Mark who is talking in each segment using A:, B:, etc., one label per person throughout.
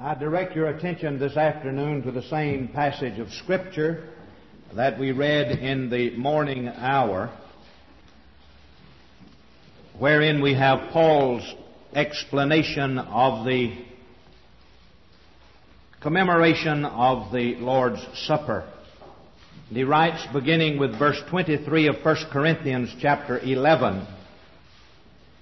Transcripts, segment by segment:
A: I direct your attention this afternoon to the same passage of Scripture that we read in the morning hour, wherein we have Paul's explanation of the commemoration of the Lord's Supper. He writes, beginning with verse 23 of 1 Corinthians chapter 11,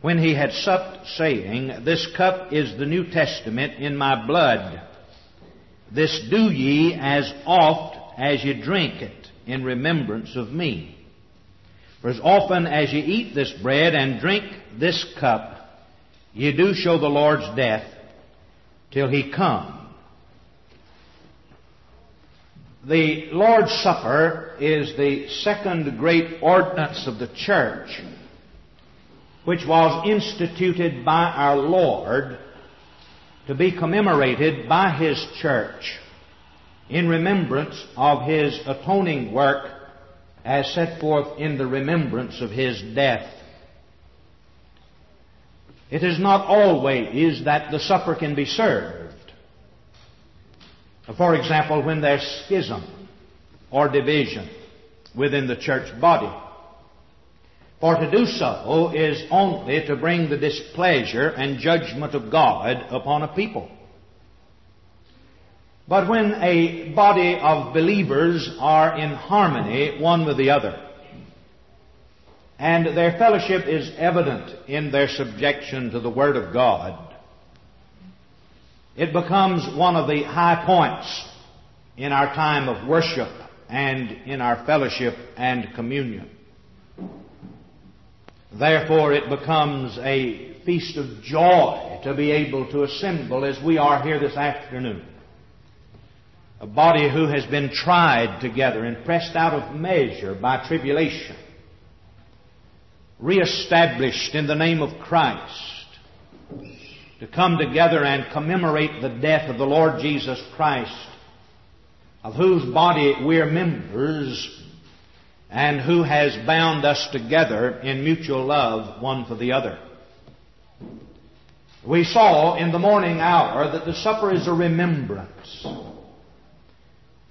A: when he had supped, saying, This cup is the New Testament in my blood. This do ye as oft as ye drink it in remembrance of me. For as often as ye eat this bread and drink this cup, ye do show the Lord's death till he come. The Lord's Supper is the second great ordinance of the church, which was instituted by our Lord to be commemorated by His church in remembrance of His atoning work as set forth in the remembrance of His death. It is not always that the supper can be served. For example, when there's schism or division within the church body. For to do so is only to bring the displeasure and judgment of God upon a people. But when a body of believers are in harmony one with the other, and their fellowship is evident in their subjection to the Word of God, it becomes one of the high points in our time of worship and in our fellowship and communion. Therefore, it becomes a feast of joy to be able to assemble as we are here this afternoon. A body who has been tried together and pressed out of measure by tribulation, reestablished in the name of Christ, to come together and commemorate the death of the Lord Jesus Christ, of whose body we're members, and who has bound us together in mutual love one for the other. We saw in the morning hour that the supper is a remembrance,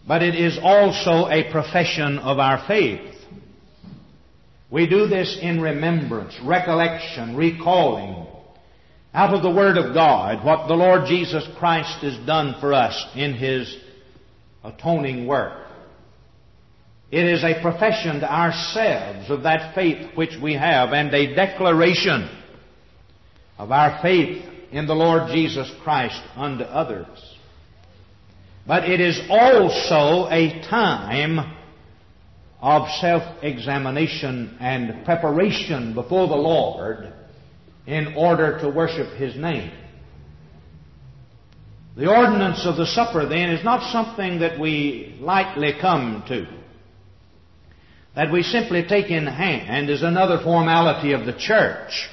A: but it is also a profession of our faith. We do this in remembrance, recollection, recalling, out of the Word of God what the Lord Jesus Christ has done for us in His atoning work. It is a profession to ourselves of that faith which we have and a declaration of our faith in the Lord Jesus Christ unto others. But it is also a time of self-examination and preparation before the Lord in order to worship His name. The ordinance of the supper then is not something that we lightly come to. That we simply take in hand is another formality of the church.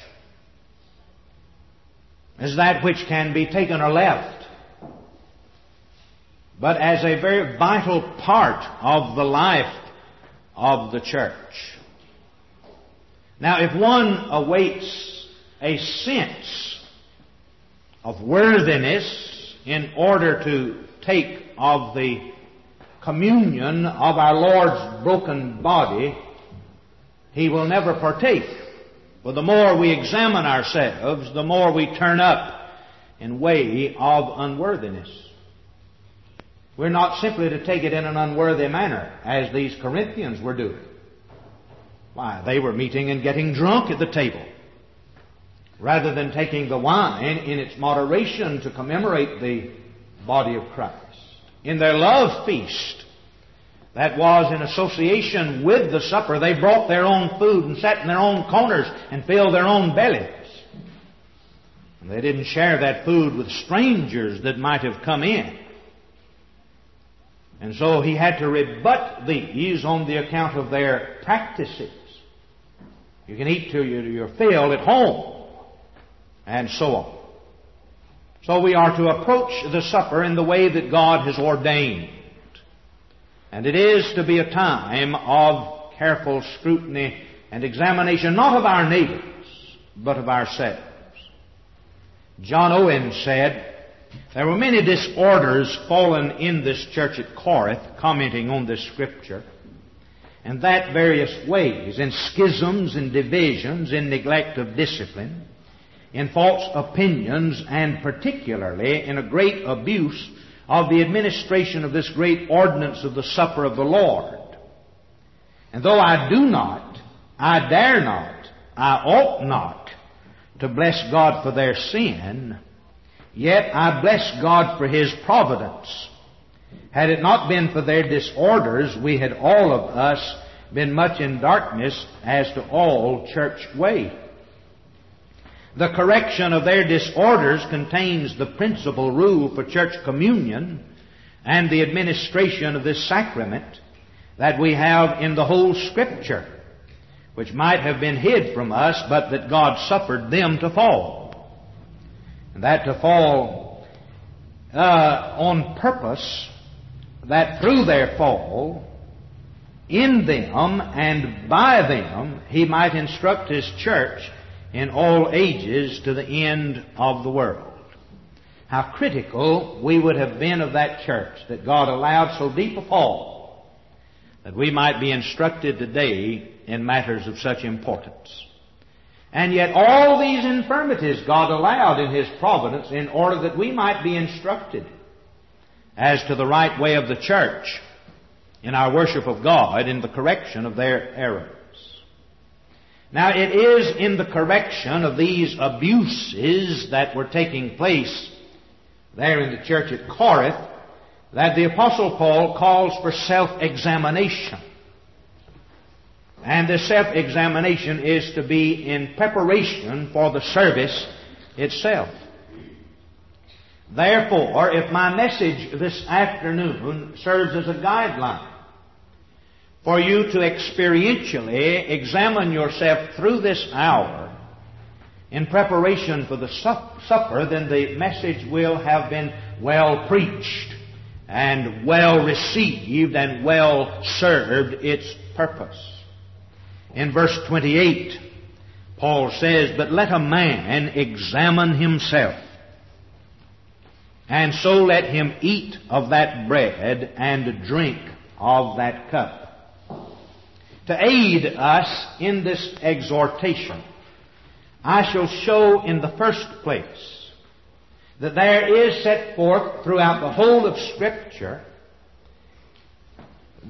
A: As that which can be taken or left. But as a very vital part of the life of the church. Now if one awaits a sense of worthiness in order to take of the communion of our Lord's broken body, he will never partake. For the more we examine ourselves, the more we turn up in way of unworthiness. We're not simply to take it in an unworthy manner, as these Corinthians were doing. Why, they were meeting and getting drunk at the table rather than taking the wine in its moderation to commemorate the body of Christ. In their love feast, that was in association with the supper, they brought their own food and sat in their own corners and filled their own bellies. And They didn't share that food with strangers that might have come in. And so he had to rebut these on the account of their practices. You can eat till you're filled at home, and so on. So we are to approach the supper in the way that God has ordained. And it is to be a time of careful scrutiny and examination, not of our neighbors, but of ourselves. John Owen said, there were many disorders fallen in this church at Corinth, commenting on this scripture, and that various ways, in schisms and divisions, in neglect of discipline, in false opinions, and particularly in a great abuse of the administration of this great ordinance of the supper of the Lord. And though I do not, I dare not, I ought not to bless God for their sin, yet I bless God for His providence. Had it not been for their disorders, we had all of us been much in darkness as to all church way. The correction of their disorders contains the principal rule for church communion and the administration of this sacrament that we have in the whole Scripture, which might have been hid from us, but that God suffered them to fall. And that to fall uh, on purpose, that through their fall, in them and by them, He might instruct His church in all ages to the end of the world. How critical we would have been of that church that God allowed so deep a fall that we might be instructed today in matters of such importance. And yet all these infirmities God allowed in His providence in order that we might be instructed as to the right way of the church in our worship of God in the correction of their errors. Now it is in the correction of these abuses that were taking place there in the church at Corinth that the apostle Paul calls for self-examination. And this self-examination is to be in preparation for the service itself. Therefore, if my message this afternoon serves as a guideline for you to experientially examine yourself through this hour in preparation for the supper, then the message will have been well preached and well received and well served its purpose. In verse 28, Paul says, But let a man examine himself, and so let him eat of that bread and drink of that cup to aid us in this exhortation, I shall show in the first place that there is set forth throughout the whole of Scripture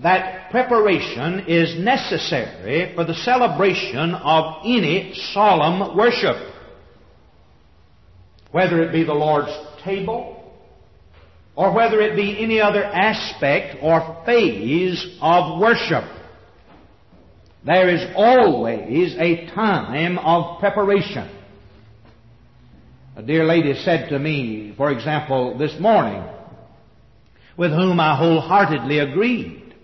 A: that preparation is necessary for the celebration of any solemn worship, whether it be the Lord's table, or whether it be any other aspect or phase of worship. There is always a time of preparation. A dear lady said to me, for example, this morning, with whom I wholeheartedly agreed,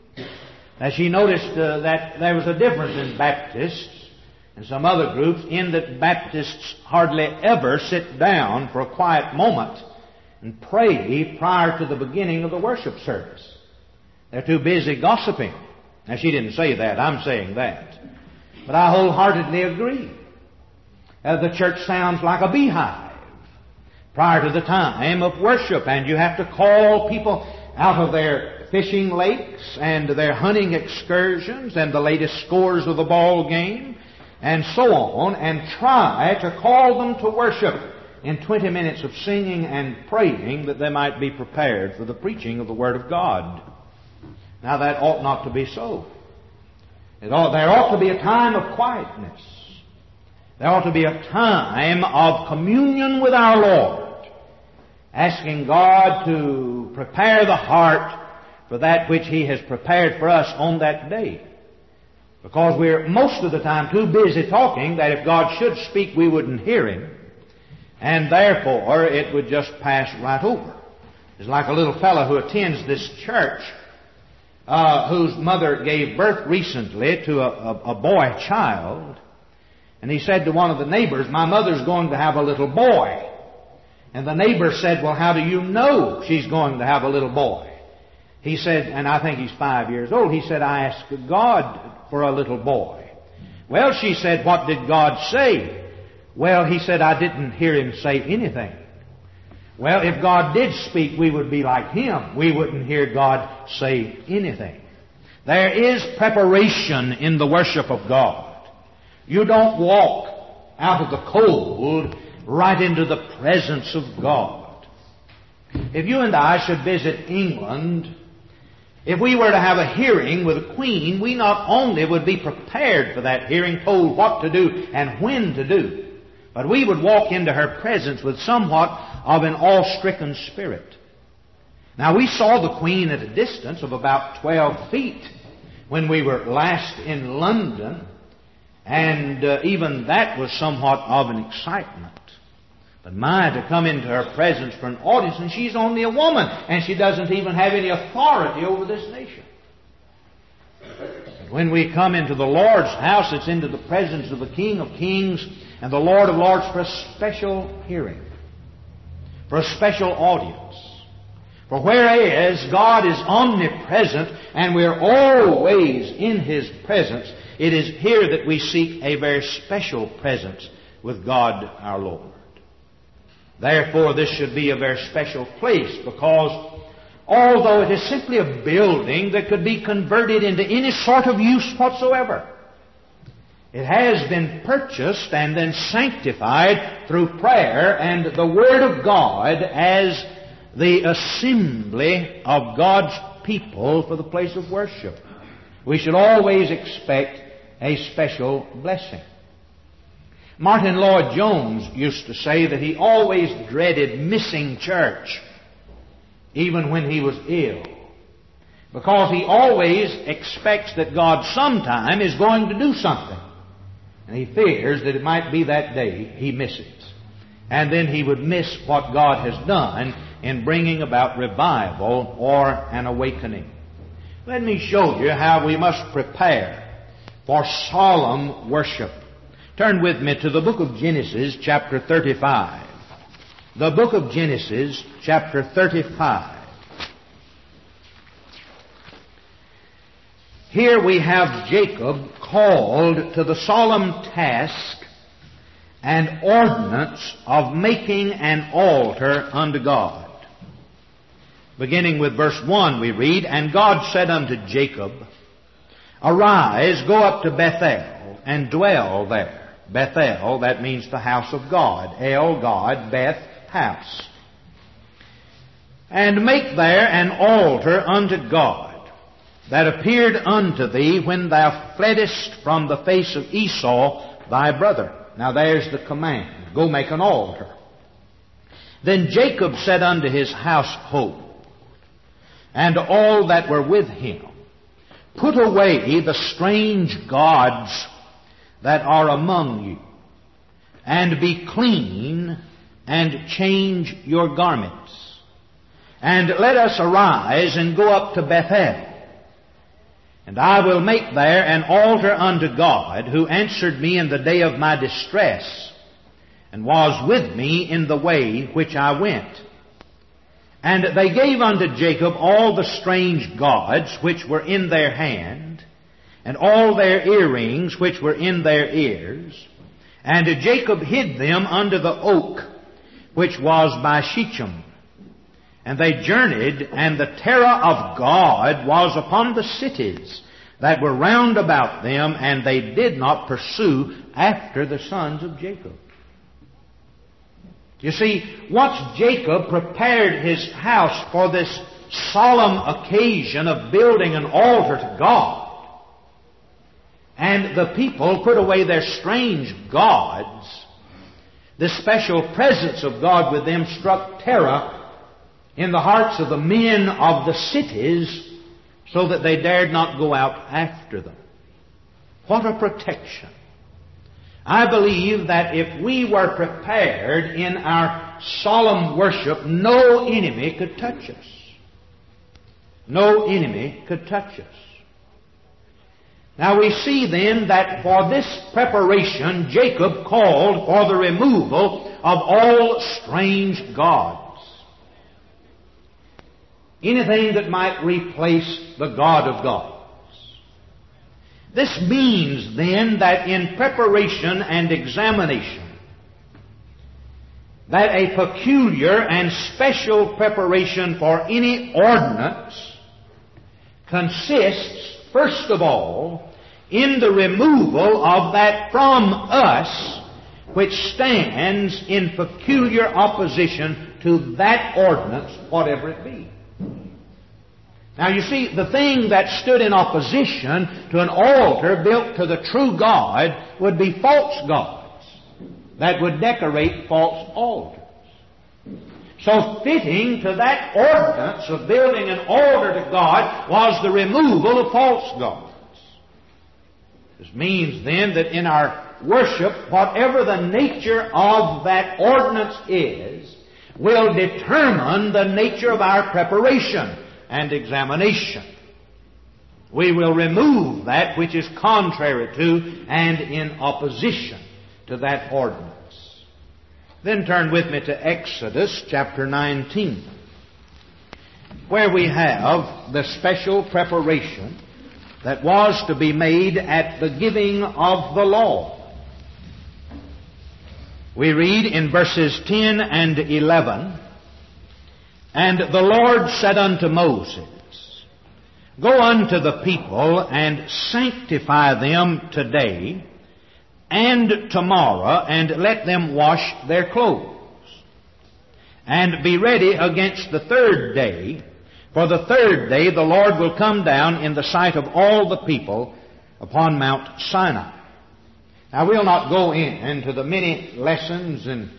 A: that she noticed uh, that there was a difference in Baptists and some other groups in that Baptists hardly ever sit down for a quiet moment and pray prior to the beginning of the worship service. They're too busy gossiping. Now, she didn't say that. I'm saying that. But I wholeheartedly agree. Uh, the church sounds like a beehive prior to the time of worship, and you have to call people out of their fishing lakes and their hunting excursions and the latest scores of the ball game and so on, and try to call them to worship in 20 minutes of singing and praying that they might be prepared for the preaching of the Word of God. Now that ought not to be so. Ought, there ought to be a time of quietness. There ought to be a time of communion with our Lord, asking God to prepare the heart for that which He has prepared for us on that day. Because we're most of the time too busy talking that if God should speak we wouldn't hear Him. And therefore, it would just pass right over. It's like a little fellow who attends this church, uh, whose mother gave birth recently to a, a, a boy child. And he said to one of the neighbors, my mother's going to have a little boy. And the neighbor said, well, how do you know she's going to have a little boy? He said, and I think he's five years old, he said, I asked God for a little boy. Well, she said, what did God say? Well, he said, I didn't hear him say anything. Well, if God did speak, we would be like him. We wouldn't hear God say anything. There is preparation in the worship of God. You don't walk out of the cold right into the presence of God. If you and I should visit England if we were to have a hearing with a queen, we not only would be prepared for that hearing, told what to do and when to do, but we would walk into her presence with somewhat of an awe-stricken spirit. Now we saw the queen at a distance of about 12 feet when we were last in London, and uh, even that was somewhat of an excitement. But my, to come into her presence for an audience, and she's only a woman, and she doesn't even have any authority over this nation. When we come into the Lord's house, it's into the presence of the King of Kings and the Lord of Lords for a special hearing, for a special audience. For whereas God is omnipresent and we're always in His presence, it is here that we seek a very special presence with God our Lord. Therefore, this should be a very special place because although it is simply a building that could be converted into any sort of use whatsoever, it has been purchased and then sanctified through prayer and the Word of God as the assembly of God's people for the place of worship. We should always expect a special blessing. Martyn Lloyd-Jones used to say that he always dreaded missing church, even when he was ill. Because he always expects that God sometime is going to do something. And he fears that it might be that day he misses. And then he would miss what God has done in bringing about revival or an awakening. Let me show you how we must prepare for solemn worship. Turn with me to the book of Genesis, chapter 35. The book of Genesis, chapter 35. Here we have Jacob called to the solemn task and ordinance of making an altar unto God. Beginning with verse 1 we read, And God said unto Jacob, Arise, go up to Bethel, and dwell there Bethel, that means the house of God. El, God, Beth, house. And make there an altar unto God that appeared unto thee when thou fleddest from the face of Esau thy brother. Now there's the command. Go make an altar. Then Jacob said unto his household, and all that were with him, Put away the strange gods that are among you, and be clean, and change your garments. And let us arise and go up to Bethel. And I will make there an altar unto God, who answered me in the day of my distress, and was with me in the way which I went. And they gave unto Jacob all the strange gods which were in their hand, and all their earrings which were in their ears. And Jacob hid them under the oak which was by Shechem. And they journeyed, and the terror of God was upon the cities that were round about them, and they did not pursue after the sons of Jacob. You see, once Jacob prepared his house for this solemn occasion of building an altar to God, and the people put away their strange gods, the special presence of God with them struck terror in the hearts of the men of the cities so that they dared not go out after them. What a protection. I believe that if we were prepared in our solemn worship, no enemy could touch us. No enemy could touch us. Now we see then that for this preparation, Jacob called for the removal of all strange gods. Anything that might replace the God of gods. This means then that in preparation and examination, that a peculiar and special preparation for any ordinance consists, first of all, in the removal of that from us which stands in peculiar opposition to that ordinance, whatever it be. Now you see, the thing that stood in opposition to an altar built to the true God would be false gods that would decorate false altars. So fitting to that ordinance of building an altar to God was the removal of false gods. This means then that in our worship, whatever the nature of that ordinance is, will determine the nature of our preparation and examination. We will remove that which is contrary to and in opposition to that ordinance. Then turn with me to Exodus chapter 19, where we have the special preparation that was to be made at the giving of the law. We read in verses 10 and 11, And the Lord said unto Moses, Go unto the people and sanctify them today and tomorrow, and let them wash their clothes. And be ready against the third day, for the third day the Lord will come down in the sight of all the people upon Mount Sinai. Now we'll not go in into the many lessons and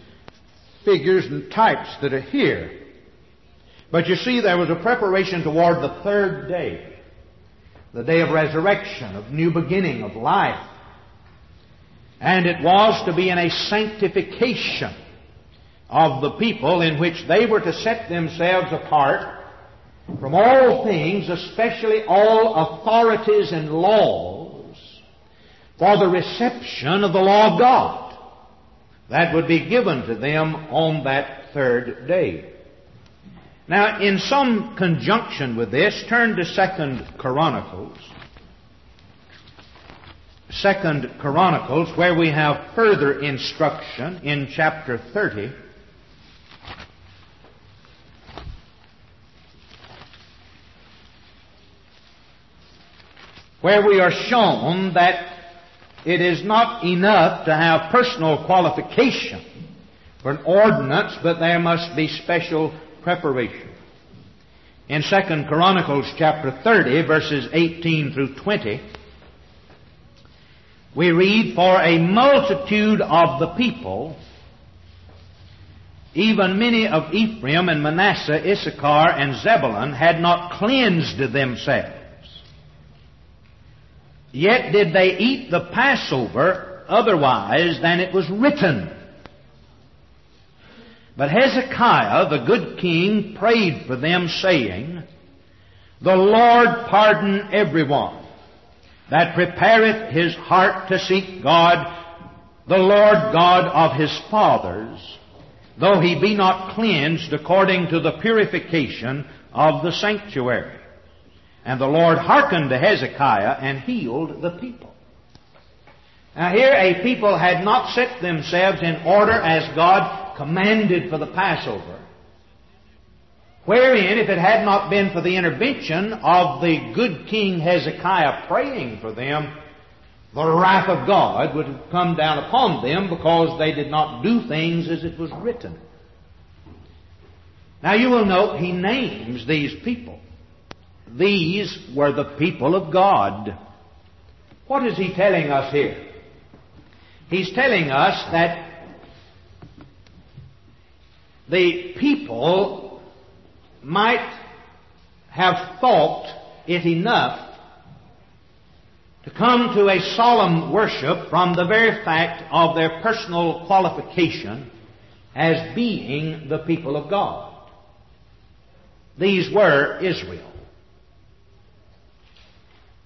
A: figures and types that are here. But you see, there was a preparation toward the third day, the day of resurrection, of new beginning, of life. And it was to be in a sanctification of the people in which they were to set themselves apart from all things, especially all authorities and laws, for the reception of the law of God that would be given to them on that third day. Now, in some conjunction with this, turn to Second Chronicles. Second Chronicles, where we have further instruction in chapter 30. where we are shown that it is not enough to have personal qualification for an ordinance, but there must be special preparation. In 2 Chronicles chapter 30, verses 18 through 20, we read, For a multitude of the people, even many of Ephraim and Manasseh, Issachar and Zebulun, had not cleansed themselves Yet did they eat the Passover otherwise than it was written. But Hezekiah, the good king, prayed for them, saying, The Lord pardon everyone that prepareth his heart to seek God, the Lord God of his fathers, though he be not cleansed according to the purification of the sanctuary. And the Lord hearkened to Hezekiah and healed the people. Now here a people had not set themselves in order as Commanded for the Passover. Wherein, if it had not been for the intervention of the good King Hezekiah praying for them, the wrath of God would have come down upon them because they did not do things as it was written. Now you will note he names these people. These were the people of God. What is he telling us here? He's telling us that the people might have thought it enough to come to a solemn worship from the very fact of their personal qualification as being the people of God. These were Israel.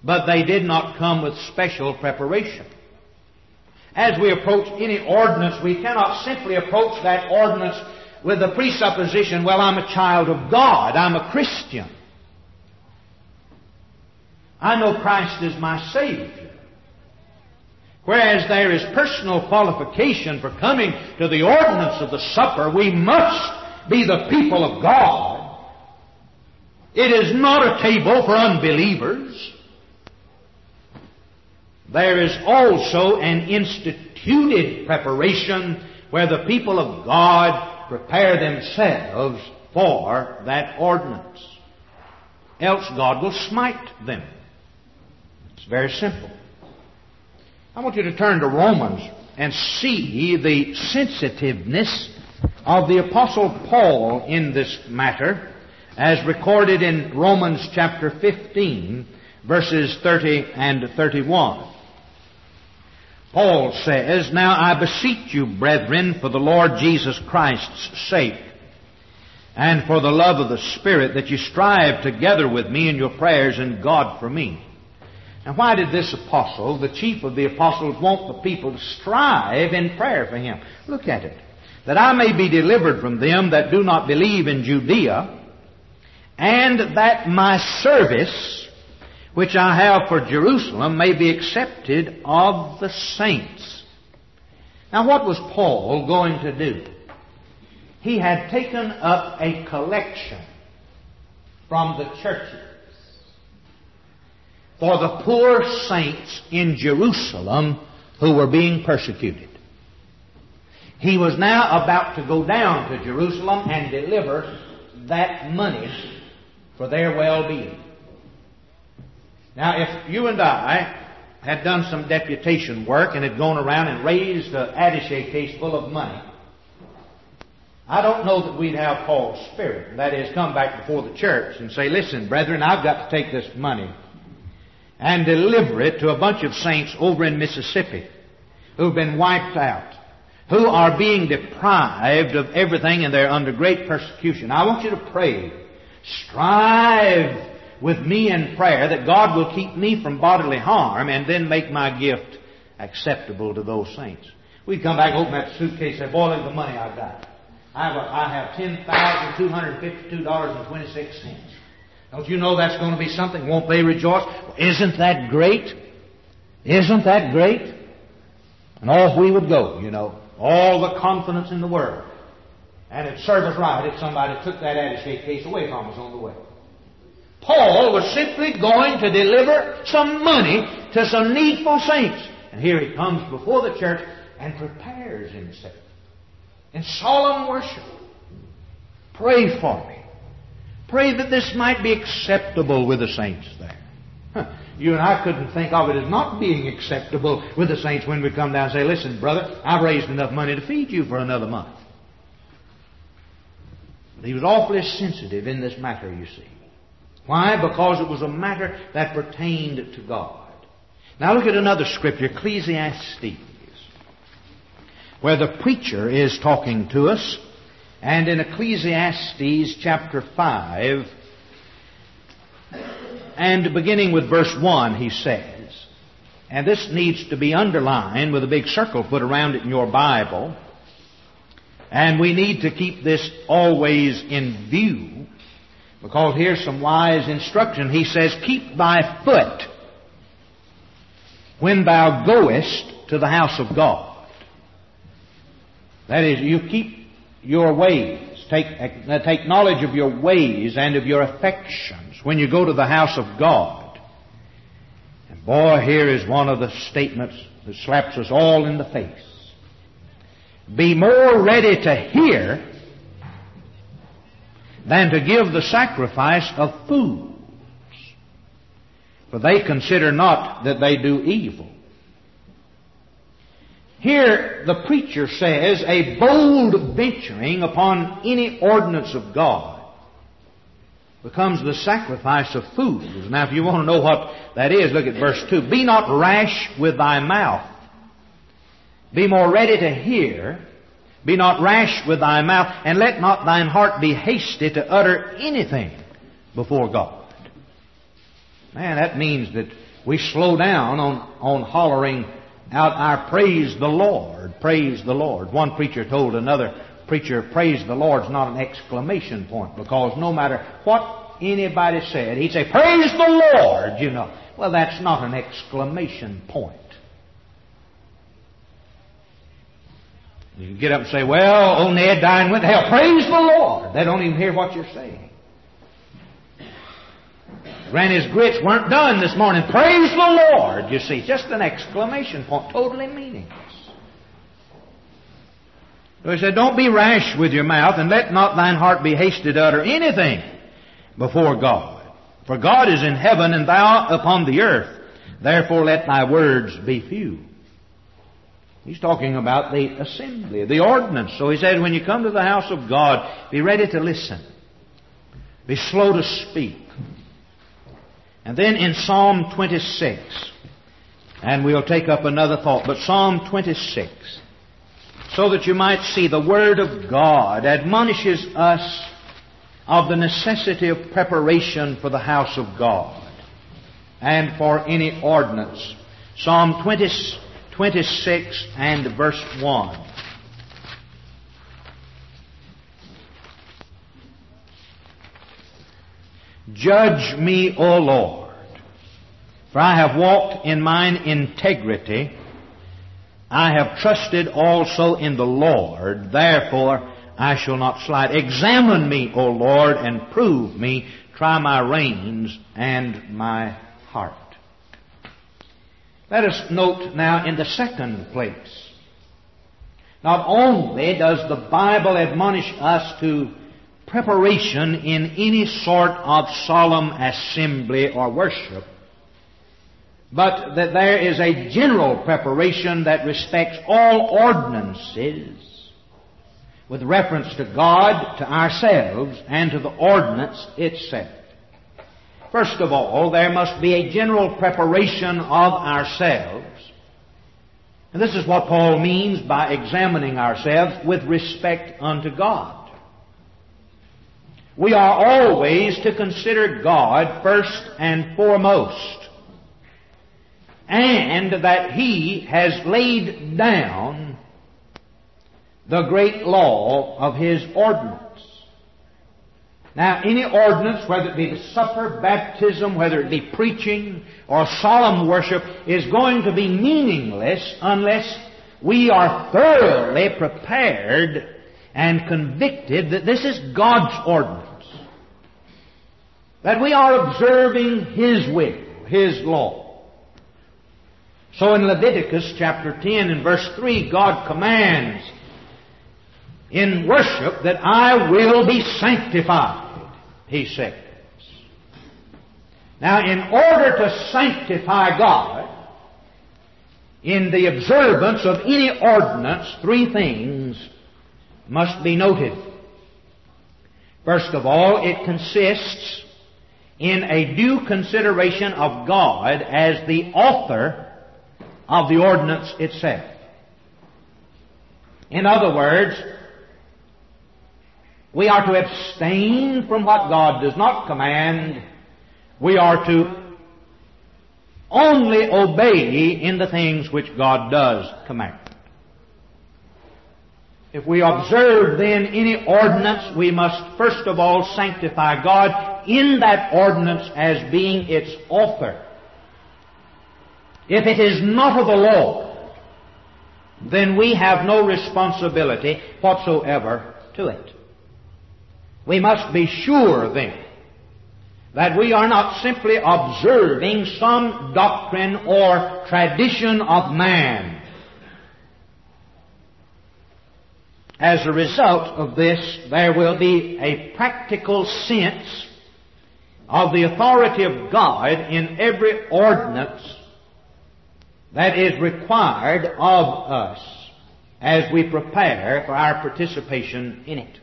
A: But they did not come with special preparation. As we approach any ordinance, we cannot simply approach that ordinance with the presupposition, well, I'm a child of God, I'm a Christian. I know Christ is my Savior. Whereas there is personal qualification for coming to the ordinance of the supper, we must be the people of God. It is not a table for unbelievers. There is also an instituted preparation where the people of God prepare themselves for that ordinance. Else God will smite them. It's very simple. I want you to turn to Romans and see the sensitiveness of the Apostle Paul in this matter as recorded in Romans chapter 15 verses 30 and 31. Paul says, Now I beseech you, brethren, for the Lord Jesus Christ's sake, and for the love of the Spirit, that you strive together with me in your prayers and God for me. Now why did this apostle, the chief of the apostles, want the people to strive in prayer for him? Look at it. That I may be delivered from them that do not believe in Judea, and that my service which I have for Jerusalem may be accepted of the saints. Now what was Paul going to do? He had taken up a collection from the churches for the poor saints in Jerusalem who were being persecuted. He was now about to go down to Jerusalem and deliver that money for their well-being. Now, if you and I had done some deputation work and had gone around and raised an attache case full of money, I don't know that we'd have Paul's spirit. That is, come back before the church and say, listen, brethren, I've got to take this money and deliver it to a bunch of saints over in Mississippi who've been wiped out, who are being deprived of everything and they're under great persecution. I want you to pray. Strive with me in prayer that God will keep me from bodily harm and then make my gift acceptable to those saints. We'd come back, open that suitcase, say, boy, look at the money I've got. I have, have $10,252.26. Don't you know that's going to be something? Won't they rejoice? Isn't that great? Isn't that great? And off we would go, you know. All the confidence in the world. And it'd serve us right if somebody took that attache case away from us on the way. Paul was simply going to deliver some money to some needful saints. And here he comes before the church and prepares himself in solemn worship. Pray for me. Pray that this might be acceptable with the saints there. You and I couldn't think of it as not being acceptable with the saints when we come down and say, listen, brother, I've raised enough money to feed you for another month. But he was awfully sensitive in this matter, you see. Why? Because it was a matter that pertained to God. Now look at another scripture, Ecclesiastes, where the preacher is talking to us. And in Ecclesiastes chapter 5, and beginning with verse 1, he says, and this needs to be underlined with a big circle put around it in your Bible, and we need to keep this always in view because here's some wise instruction. He says, Keep thy foot when thou goest to the house of God. That is, you keep your ways. Take, uh, take knowledge of your ways and of your affections when you go to the house of God. And boy, here is one of the statements that slaps us all in the face. Be more ready to hear than to give the sacrifice of fools. For they consider not that they do evil. Here the preacher says a bold venturing upon any ordinance of God becomes the sacrifice of fools. Now, if you want to know what that is, look at verse 2. Be not rash with thy mouth. Be more ready to hear. Be not rash with thy mouth, and let not thine heart be hasty to utter anything before God. Man, that means that we slow down on, on hollering out our praise the Lord, praise the Lord. One preacher told another preacher, praise the Lord's not an exclamation point because no matter what anybody said, he'd say, praise the Lord, you know. Well, that's not an exclamation point. You get up and say, well, old Ned died went to hell. Praise the Lord. They don't even hear what you're saying. Granny's grits weren't done this morning. Praise the Lord. You see, just an exclamation point, totally meaningless. So he said, Don't be rash with your mouth, and let not thine heart be hasty to utter anything before God. For God is in heaven, and thou upon the earth. Therefore let thy words be few. He's talking about the assembly, the ordinance. So he said, when you come to the house of God, be ready to listen. Be slow to speak. And then in Psalm 26, and we'll take up another thought, but Psalm 26, so that you might see the Word of God admonishes us of the necessity of preparation for the house of God and for any ordinance. Psalm 20, 26 and verse 1. Judge me, O Lord, for I have walked in mine integrity. I have trusted also in the Lord, therefore I shall not slide. Examine me, O Lord, and prove me. Try my reins and my heart. Let us note now in the second place. Not only does the Bible admonish us to preparation in any sort of solemn assembly or worship, but that there is a general preparation that respects all ordinances with reference to God, to ourselves, and to the ordinance itself. First of all, there must be a general preparation of ourselves. And this is what Paul means by examining ourselves with respect unto God. We are always to consider God first and foremost. And that He has laid down the great law of His ordinance. Now, any ordinance, whether it be the supper, baptism, whether it be preaching or solemn worship, is going to be meaningless unless we are thoroughly prepared and convicted that this is God's ordinance. That we are observing His will, His law. So in Leviticus chapter 10 and verse 3, God commands in worship that I will be sanctified, He says. Now, in order to sanctify God, in the observance of any ordinance, three things must be noted. First of all, it consists in a due consideration of God as the author of the ordinance itself. In other words, we are to abstain from what God does not command. We are to only obey in the things which God does command. If we observe then any ordinance, we must first of all sanctify God in that ordinance as being its author. If it is not of the Lord, then we have no responsibility whatsoever to it. We must be sure then that we are not simply observing some doctrine or tradition of man, As a result of this, there will be a practical sense of the authority of God in every ordinance that is required of us as we prepare for our participation in it.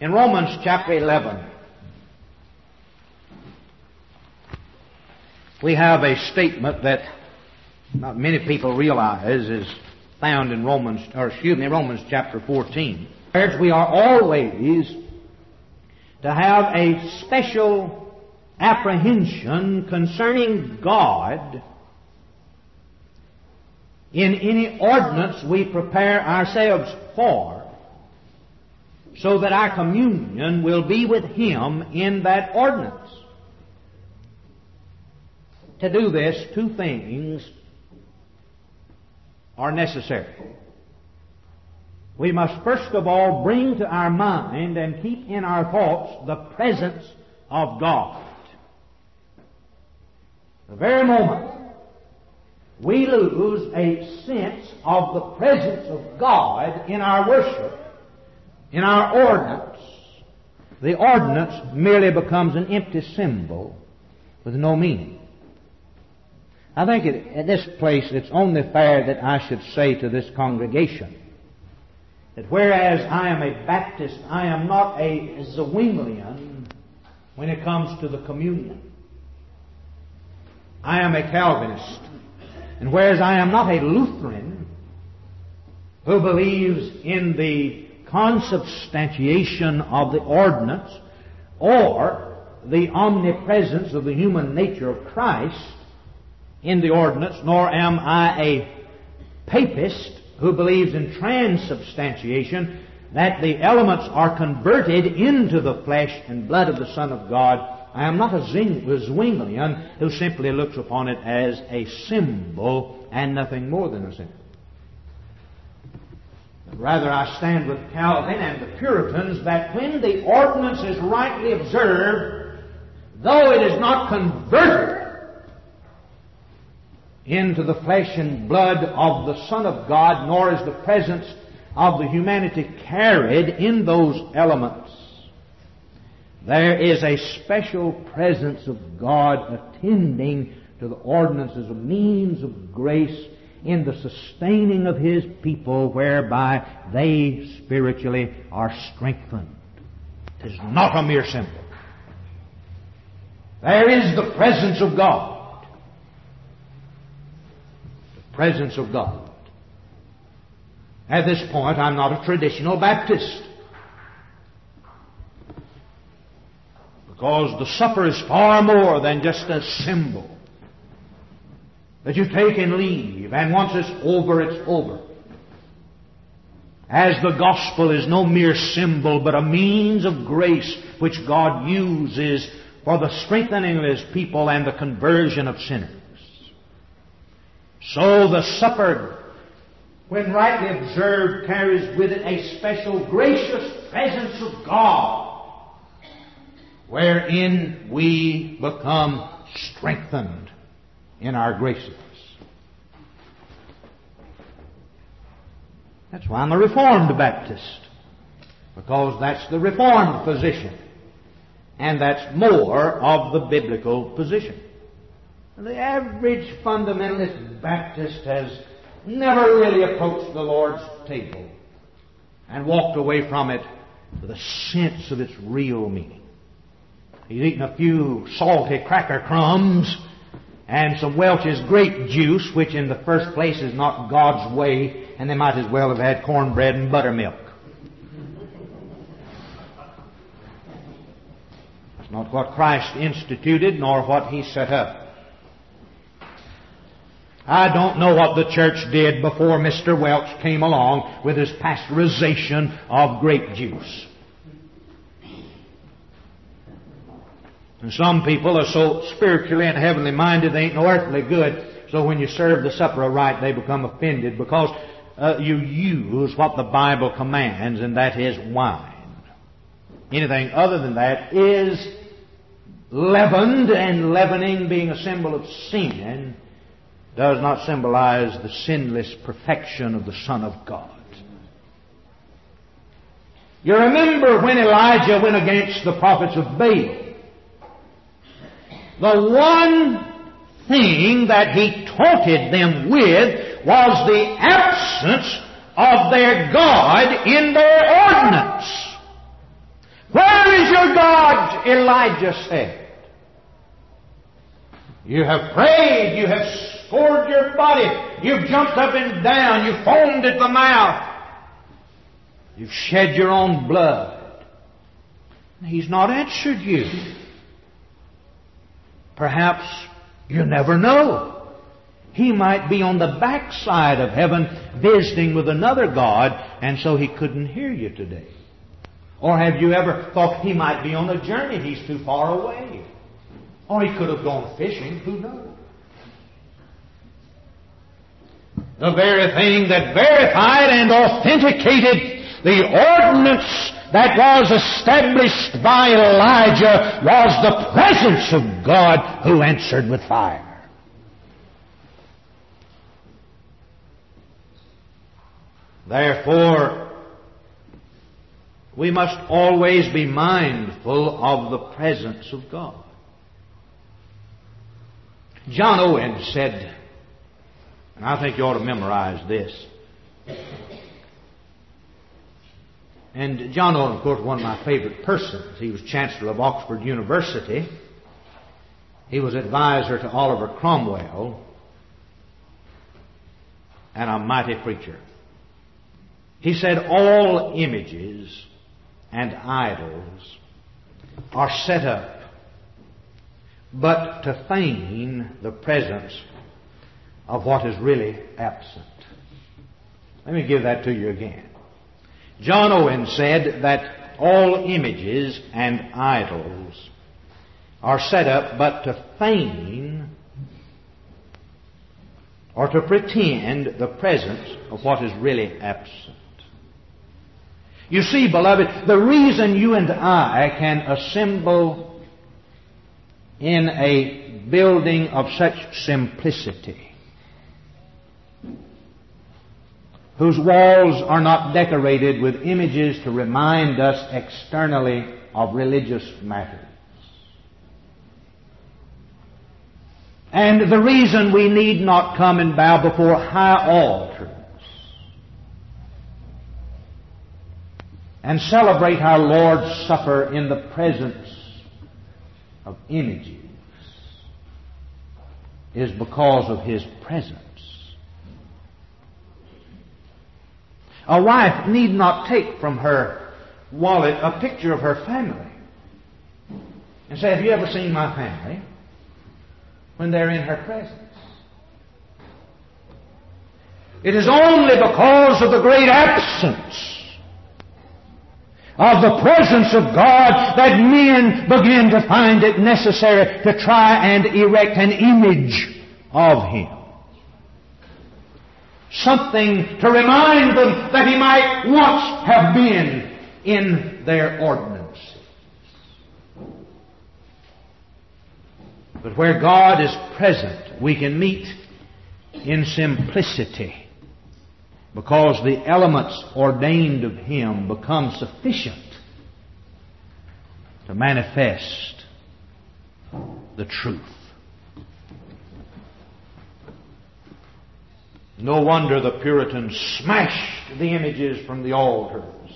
A: In Romans chapter 11, we have a statement that not many people realize is found in Romans, or excuse me, Romans chapter 14. We are always to have a special apprehension concerning God in any ordinance we prepare ourselves for, so that our communion will be with Him in that ordinance. To do this, two things are necessary. We must first of all bring to our mind and keep in our thoughts the presence of God. The very moment we lose a sense of the presence of God in our worship, in our ordinance, the ordinance merely becomes an empty symbol with no meaning. I think it, at this place it's only fair that I should say to this congregation that whereas I am a Baptist, I am not a Zwinglian when it comes to the communion. I am a Calvinist. And whereas I am not a Lutheran who believes in the consubstantiation of the ordinance or the omnipresence of the human nature of Christ in the ordinance, nor am I a papist who believes in transubstantiation, that the elements are converted into the flesh and blood of the Son of God I am not a Zwinglian who simply looks upon it as a symbol and nothing more than a symbol. Rather, I stand with Calvin and the Puritans that when the ordinance is rightly observed, though it is not converted into the flesh and blood of the Son of God, nor is the presence of the humanity carried in those elements, there is a special presence of God attending to the ordinances of means of grace in the sustaining of His people whereby they spiritually are strengthened. It is not a mere symbol. There is the presence of God. The presence of God. At this point, I'm not a traditional Baptist. Because the supper is far more than just a symbol that you take and leave, and once it's over, it's over. As the gospel is no mere symbol, but a means of grace which God uses for the strengthening of His people and the conversion of sinners. So the supper, when rightly observed, carries with it a special gracious presence of God wherein we become strengthened in our graces. That's why I'm a Reformed Baptist. Because that's the Reformed position. And that's more of the biblical position. The average fundamentalist Baptist has never really approached the Lord's table and walked away from it with a sense of its real meaning. He's eaten a few salty cracker crumbs and some Welch's grape juice, which in the first place is not God's way, and they might as well have had cornbread and buttermilk. It's not what Christ instituted nor what He set up. I don't know what the church did before Mr. Welch came along with his pasteurization of grape juice. And some people are so spiritually and heavenly minded they ain't no earthly good. So when you serve the supper right, they become offended because uh, you use what the Bible commands, and that is wine. Anything other than that is leavened, and leavening being a symbol of sin, does not symbolize the sinless perfection of the Son of God. You remember when Elijah went against the prophets of Baal. The one thing that he taunted them with was the absence of their God in their ordinance. Where is your God? Elijah said. You have prayed, you have scored your body, you've jumped up and down, you've foamed at the mouth, you've shed your own blood. He's not answered you. Perhaps you never know. He might be on the backside of heaven visiting with another God, and so he couldn't hear you today. Or have you ever thought he might be on a journey? He's too far away. Or he could have gone fishing. Who knows? The very thing that verified and authenticated the ordinance that was established by Elijah was the presence of God who answered with fire. Therefore, we must always be mindful of the presence of God. John Owen said, and I think you ought to memorize this. And John Owen, of course, one of my favorite persons. He was Chancellor of Oxford University. He was advisor to Oliver Cromwell and a mighty preacher. He said, All images and idols are set up but to feign the presence of what is really absent. Let me give that to you again. John Owen said that all images and idols are set up but to feign or to pretend the presence of what is really absent. You see, beloved, the reason you and I can assemble in a building of such simplicity, whose walls are not decorated with images to remind us externally of religious matters. And the reason we need not come and bow before high altars and celebrate our Lord's Supper in the presence of images is because of His presence. A wife need not take from her wallet a picture of her family and say, Have you ever seen my family? when they're in her presence. It is only because of the great absence of the presence of God that men begin to find it necessary to try and erect an image of Him. Something to remind them that He might once have been in their ordinances. But where God is present, we can meet in simplicity because the elements ordained of Him become sufficient to manifest the truth. No wonder the Puritans smashed the images from the altars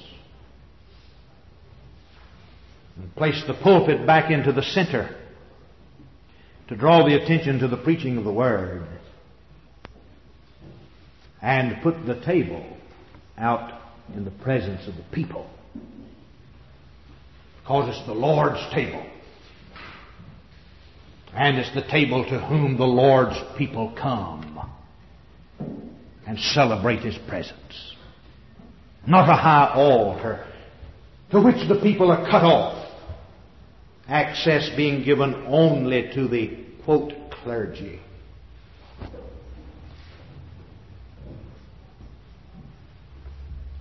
A: and placed the pulpit back into the center to draw the attention to the preaching of the Word and put the table out in the presence of the people. Because it's the Lord's table. And it's the table to whom the Lord's people come and celebrate His presence. Not a high altar to which the people are cut off. Access being given only to the, quote, clergy.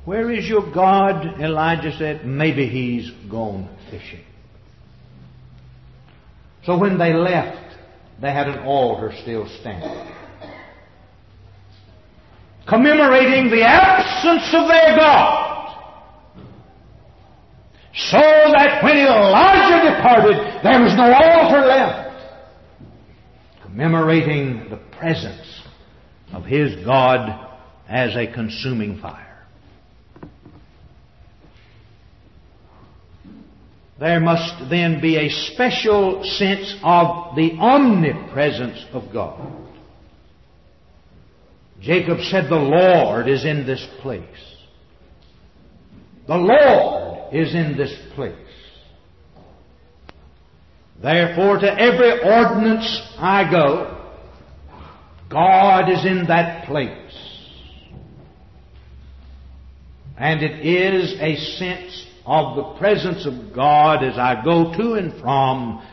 A: Where is your God? Elijah said, Maybe he's gone fishing. So when they left, they had an altar still standing. Commemorating the absence of their God. So that when Elijah departed, there was no altar left. Commemorating the presence of his God as a consuming fire. there must then be a special sense of the omnipresence of God. Jacob said, The Lord is in this place. The Lord is in this place. Therefore, to every ordinance I go, God is in that place. And it is a sense of the presence of God as I go to and from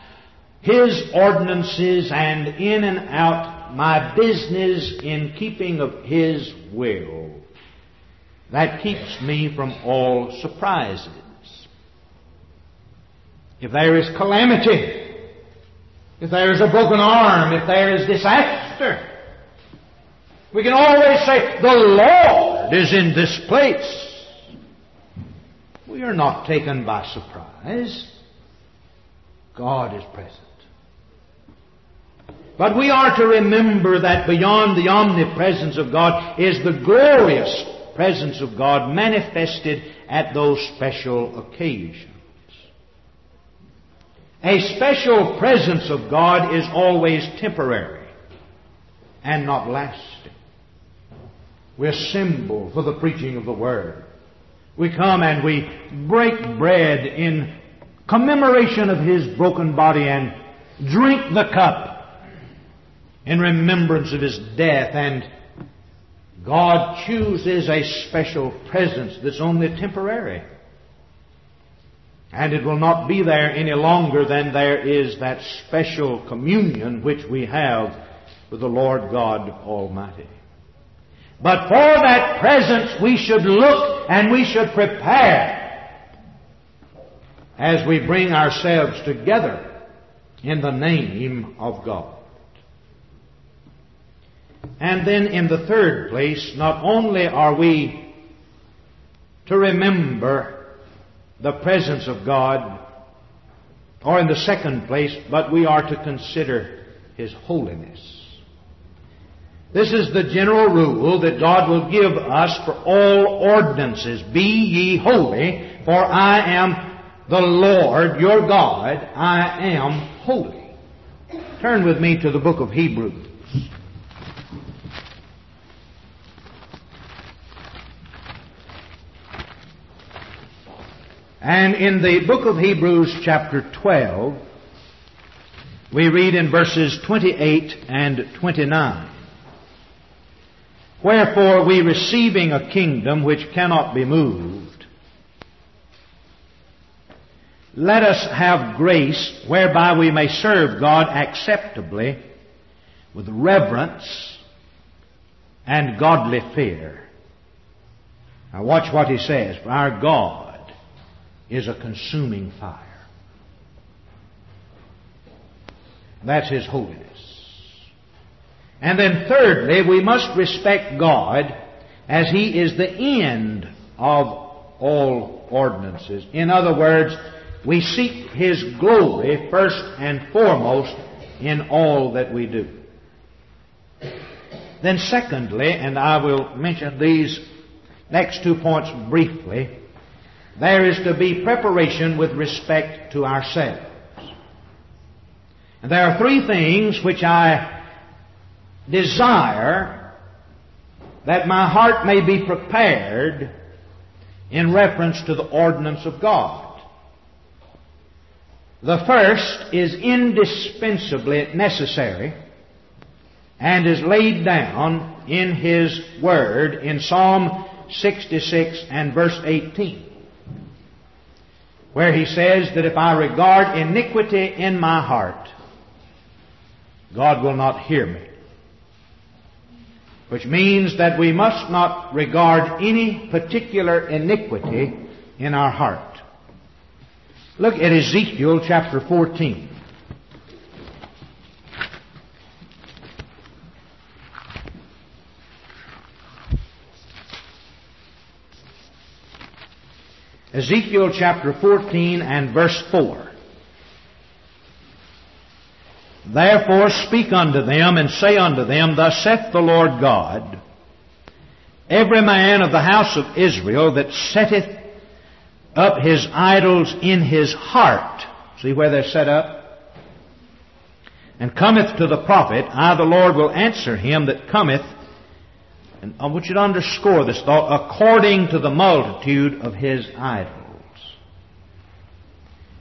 A: His ordinances and in and out my business in keeping of His will. That keeps me from all surprises. If there is calamity, if there is a broken arm, if there is disaster, we can always say, the Lord is in this place. We are not taken by surprise. God is present. But we are to remember that beyond the omnipresence of God is the glorious presence of God manifested at those special occasions. A special presence of God is always temporary and not lasting. We assemble for the preaching of the Word. We come and we break bread in commemoration of His broken body and drink the cup in remembrance of His death and God chooses a special presence that's only temporary. And it will not be there any longer than there is that special communion which we have with the Lord God Almighty. But for that presence we should look and we should prepare as we bring ourselves together in the name of God. And then in the third place, not only are we to remember the presence of God, or in the second place, but we are to consider His holiness. This is the general rule that God will give us for all ordinances. Be ye holy, for I am the Lord your God. I am holy. Turn with me to the book of Hebrews. And in the book of Hebrews, chapter 12, we read in verses 28 and 29. Wherefore we receiving a kingdom which cannot be moved, let us have grace whereby we may serve God acceptably with reverence and godly fear. Now watch what he says. For our God is a consuming fire. That's His holiness. And then thirdly, we must respect God as He is the end of all ordinances. In other words, we seek His glory first and foremost in all that we do. Then secondly, and I will mention these next two points briefly, there is to be preparation with respect to ourselves. And there are three things which I desire that my heart may be prepared in reference to the ordinance of God. The first is indispensably necessary and is laid down in His Word in Psalm 66 and verse 18 where he says that if I regard iniquity in my heart, God will not hear me. Which means that we must not regard any particular iniquity in our heart. Look at Ezekiel chapter 14. Ezekiel chapter 14 and verse 4. Therefore speak unto them and say unto them, Thus saith the Lord God, Every man of the house of Israel that setteth up his idols in his heart. See where they're set up? And cometh to the prophet, I the Lord will answer him that cometh, and I want you to underscore this thought, according to the multitude of his idols.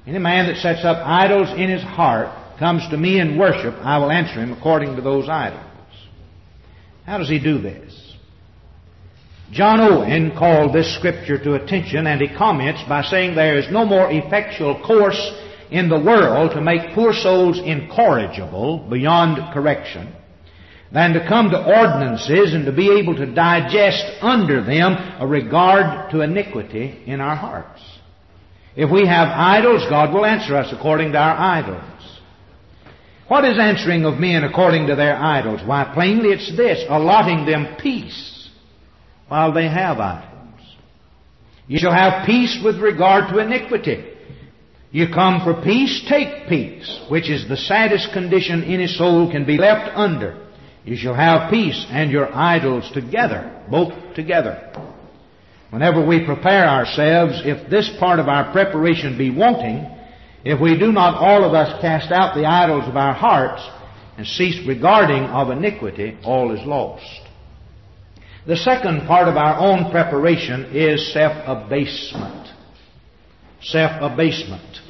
A: Any man that sets up idols in his heart comes to me in worship, I will answer him according to those idols. How does he do this? John Owen called this scripture to attention and he comments by saying there is no more effectual course in the world to make poor souls incorrigible beyond correction than to come to ordinances and to be able to digest under them a regard to iniquity in our hearts. If we have idols, God will answer us according to our idols. What is answering of men according to their idols? Why, plainly it's this, allotting them peace while they have idols. You shall have peace with regard to iniquity. You come for peace, take peace, which is the saddest condition any soul can be left under. You shall have peace and your idols together, both together. Whenever we prepare ourselves, if this part of our preparation be wanting, if we do not all of us cast out the idols of our hearts and cease regarding of iniquity, all is lost. The second part of our own preparation is self-abasement. Self-abasement.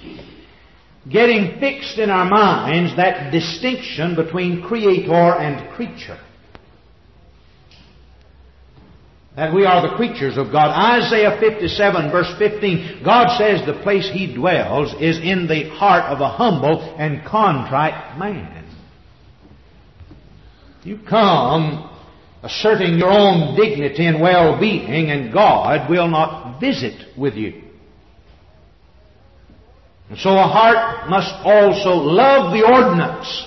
A: Getting fixed in our minds that distinction between creator and creature. That we are the creatures of God. Isaiah 57 verse 15, God says the place He dwells is in the heart of a humble and contrite man. You come asserting your own dignity and well-being and God will not visit with you. And so a heart must also love the ordinance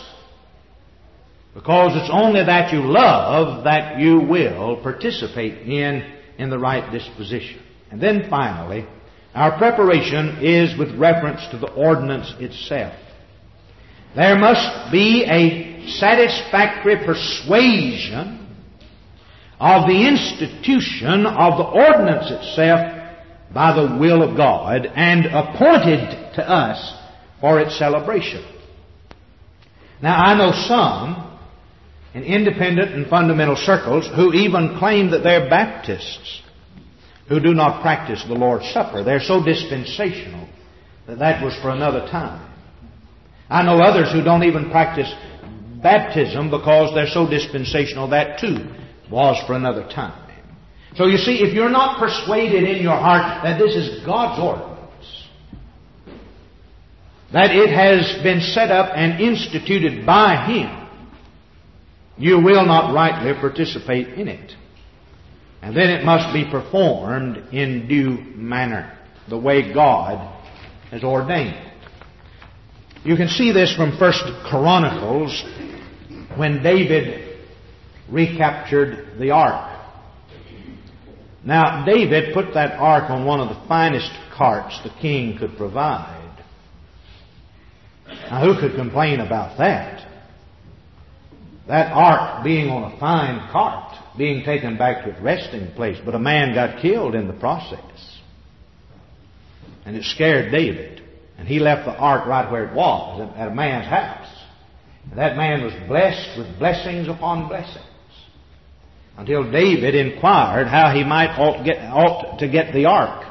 A: because it's only that you love that you will participate in, in the right disposition. And then finally, our preparation is with reference to the ordinance itself. There must be a satisfactory persuasion of the institution of the ordinance itself by the will of God and appointed to us for its celebration. Now I know some in independent and fundamental circles who even claim that they're Baptists who do not practice the Lord's Supper. They're so dispensational that that was for another time. I know others who don't even practice baptism because they're so dispensational that too was for another time. So you see, if you're not persuaded in your heart that this is God's ordinance, that it has been set up and instituted by Him, you will not rightly participate in it. And then it must be performed in due manner, the way God has ordained. You can see this from First Chronicles when David recaptured the ark. Now, David put that ark on one of the finest carts the king could provide. Now, who could complain about that? that ark being on a fine cart, being taken back to its resting place, but a man got killed in the process. And it scared David. And he left the ark right where it was, at a man's house. And that man was blessed with blessings upon blessings. Until David inquired how he might ought, get, ought to get the ark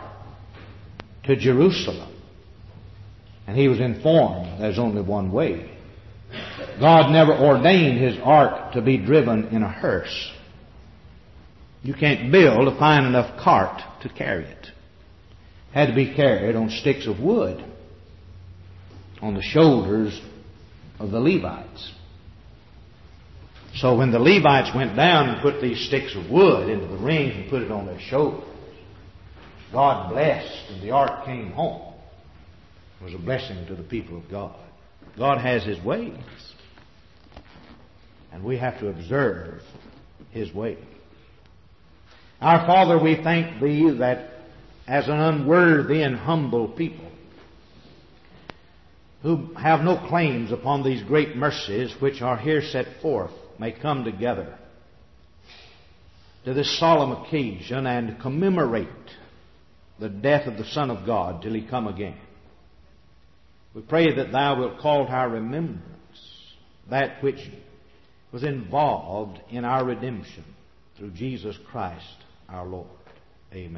A: to Jerusalem. And he was informed there's only one way. God never ordained His ark to be driven in a hearse. You can't build a fine enough cart to carry it. Had to be carried on sticks of wood on the shoulders of the Levites. So when the Levites went down and put these sticks of wood into the rings and put it on their shoulders, God blessed and the ark came home. Was a blessing to the people of God. God has His ways. And we have to observe His ways. Our Father, we thank Thee that as an unworthy and humble people, who have no claims upon these great mercies which are here set forth, may come together to this solemn occasion and commemorate the death of the Son of God till he come again. We pray that thou wilt call to our remembrance that which was involved in our redemption through Jesus Christ our Lord. Amen.